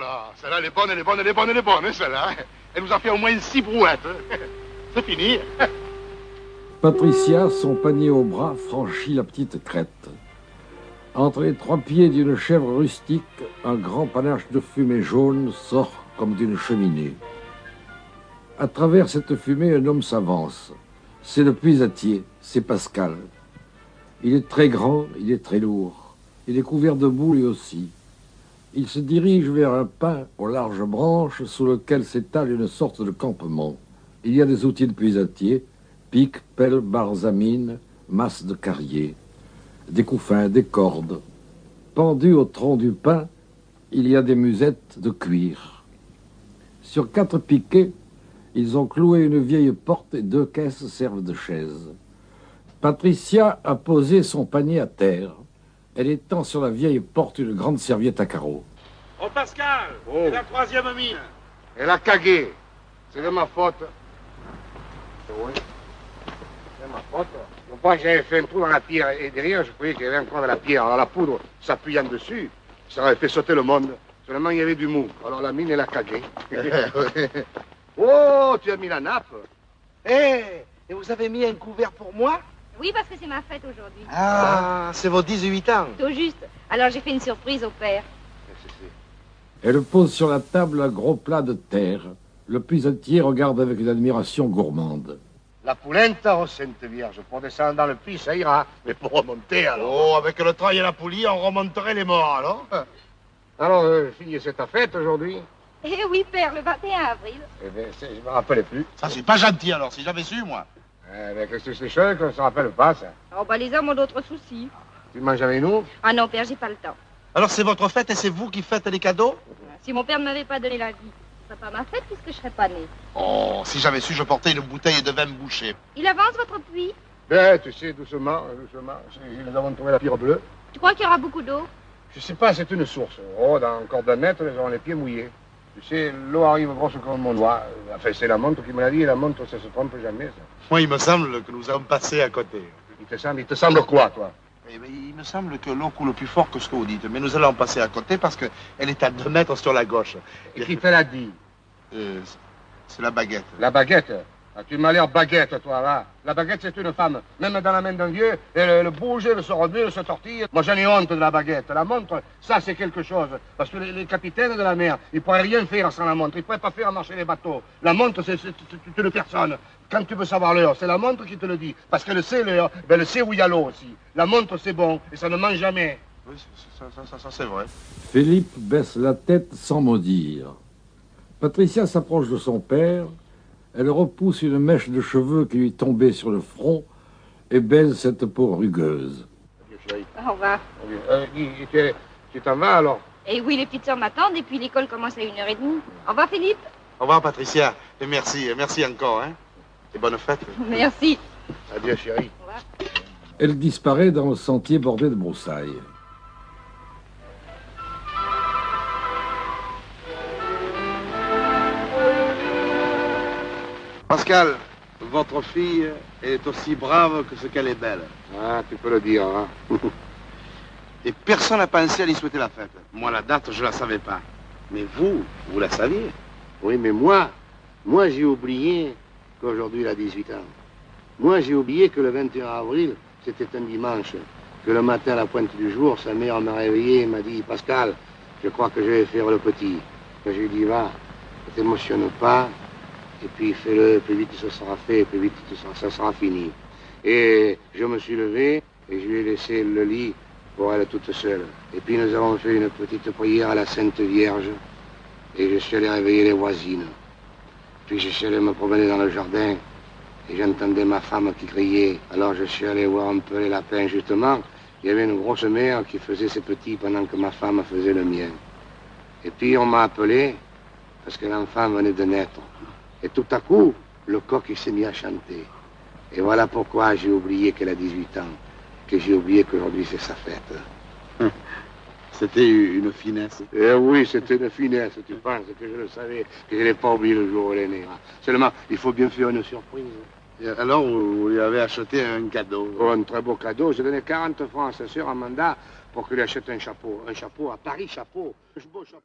là là, celle-là, elle est bonne, elle est bonne, elle est bonne, elle est bonne, hein, celle-là. Elle nous a fait au moins six brouettes. hein. C'est fini. Patricia, son panier au bras, franchit la petite crête. Entre les trois pieds d'une chèvre rustique, un grand panache de fumée jaune sort comme d'une cheminée. À travers cette fumée, un homme s'avance. C'est le puisatier, c'est Pascal. Il est très grand, il est très lourd. Il est couvert de boue lui aussi. Il se dirige vers un pin aux larges branches sous lequel s'étale une sorte de campement. Il y a des outils de puisatier, pics, pelles, barzamines, masses de carrier, des couffins, des cordes. Pendus au tronc du pin, il y a des musettes de cuir. Sur quatre piquets, ils ont cloué une vieille porte et deux caisses servent de chaise. Patricia a posé son panier à terre. Elle étend sur la vieille porte une grande serviette à carreaux. Oh Pascal, Oh. c'est la troisième mine. Elle a cagué. C'est de ma faute. Oui. C'est ma faute. Que j'avais fait un trou dans la pierre et derrière, je croyais qu'il y avait encore de la pierre. Alors la poudre s'appuyant dessus, ça aurait fait sauter le monde. Seulement, il y avait du mou. Alors la mine, elle a cagué. oh, tu as mis la nappe. Eh, et vous avez mis un couvert pour moi? Oui, parce que c'est ma fête aujourd'hui. Ah, c'est vos 18 ans. Tout juste. Alors j'ai fait une surprise au père. Elle pose sur la table un gros plat de terre. Le puisatier regarde avec une admiration gourmande. La poulenta, oh Sainte Vierge, pour descendre dans le puits, ça ira. Mais pour remonter, alors. Oh, avec le trail et la poulie, on remonterait les morts, alors Alors, euh, fille, c'est ta fête aujourd'hui Eh oui, père, le 21 avril. Eh bien, c'est- je me rappelle plus. Ça, c'est pas gentil, alors, si j'avais su, moi. Eh bien, qu'est-ce que c'est choses qu'on ne se rappelle pas, ça. Oh, bah les hommes ont d'autres soucis. Tu manges avec nous Ah non, père, j'ai pas le temps. Alors, c'est votre fête et c'est vous qui faites les cadeaux Si mon père ne m'avait pas donné la vie, ce serait pas ma fête puisque je serais pas née. Oh, si j'avais su, je portais une bouteille de vin bouché. Il avance votre puits Ben, tu sais, doucement, doucement. Nous avons trouvé la pierre bleue. Tu crois qu'il y aura beaucoup d'eau? Je sais pas, c'est une source. Oh, dans encore d'un mètre, nous avons les pieds mouillés. Tu sais, l'eau arrive grosse comme mon doigt. Enfin, c'est la montre qui me l'a dit, et la montre, ça se trompe jamais, ça. Moi, il me semble que nous avons passé à côté. Il te semble, il te semble quoi, toi? Eh ben, il me semble que l'eau coule plus fort que ce que vous dites. Mais nous allons passer à côté parce qu'elle est à deux mètres sur la gauche. Et qui te l'a dit? Euh, c'est la baguette. La baguette? Ah, Tu m'as l'air baguette, toi, là. La baguette, c'est une femme. Même dans la main d'un vieux, elle, elle bouge, elle se remue, elle se tortille. Moi, j'en ai honte de la baguette. La montre, ça, c'est quelque chose. Parce que les, les capitaines de la mer, ils pourraient rien faire sans la montre. Ils pourraient pas faire marcher les bateaux. La montre, c'est une personne. Quand tu veux savoir l'heure, c'est la montre qui te le dit. Parce qu'elle sait l'heure, ben, elle sait où il y a l'eau aussi. La montre, c'est bon, et ça ne ment jamais. Oui, c'est- ça, ça, ça, ça, c'est vrai. Philippe baisse la tête sans mot dire. Patricia s'approche de son père. Elle repousse une mèche de cheveux qui lui tombait sur le front et baise cette peau rugueuse. Adieu, chérie. Au revoir. Euh, tu- t'en vas, alors Et oui, les petites sœurs m'attendent et puis l'école commence à 1h30. Au revoir, Philippe. Au revoir, Patricia. Et merci, et merci encore, hein. Et bonne fête. Merci. Adieu, chérie. Au revoir. Elle disparaît dans le sentier bordé de broussailles. Pascal, votre fille est aussi brave que ce qu'elle est belle. Ah, tu peux le dire, hein Et personne n'a pensé à lui souhaiter la fête. Moi, la date, je la savais pas. Mais vous, vous la saviez. Oui, mais moi, moi j'ai oublié qu'aujourd'hui il a 18 ans. Moi j'ai oublié que le 21 avril, c'était un dimanche. Que le matin à la pointe du jour, sa mère m'a réveillé et m'a dit Pascal, je crois que je vais faire le petit. Que je lui ai dit Va, ne t'émotionne pas, et puis fais-le, plus vite ce sera fait, plus vite ça sera fini. Et je me suis levé et je lui ai laissé le lit pour elle toute seule. Et puis nous avons fait une petite prière à la Sainte Vierge. Et je suis allé réveiller les voisines. Puis je suis allé me promener dans le jardin et j'entendais ma femme qui criait. Alors je suis allé voir un peu les lapins, justement. Il y avait une grosse mère qui faisait ses petits pendant que ma femme faisait le mien. Et puis on m'a appelé parce que l'enfant venait de naître. Et tout à coup, le coq il s'est mis à chanter. Et voilà pourquoi j'ai oublié qu'elle a 18 ans. Que j'ai oublié qu'aujourd'hui c'est sa fête. C'était une finesse. Eh oui, c'était une finesse, tu penses que je le savais, que je n'ai pas oublié le jour où elle est née. Seulement, il faut bien faire une surprise. Et alors, vous, vous lui avez acheté un cadeau. Oh, un très beau cadeau. J'ai donné 40 francs à sa sœur Amanda pour qu'elle lui achète un chapeau. Un chapeau à Paris, chapeau. Un beau chapeau.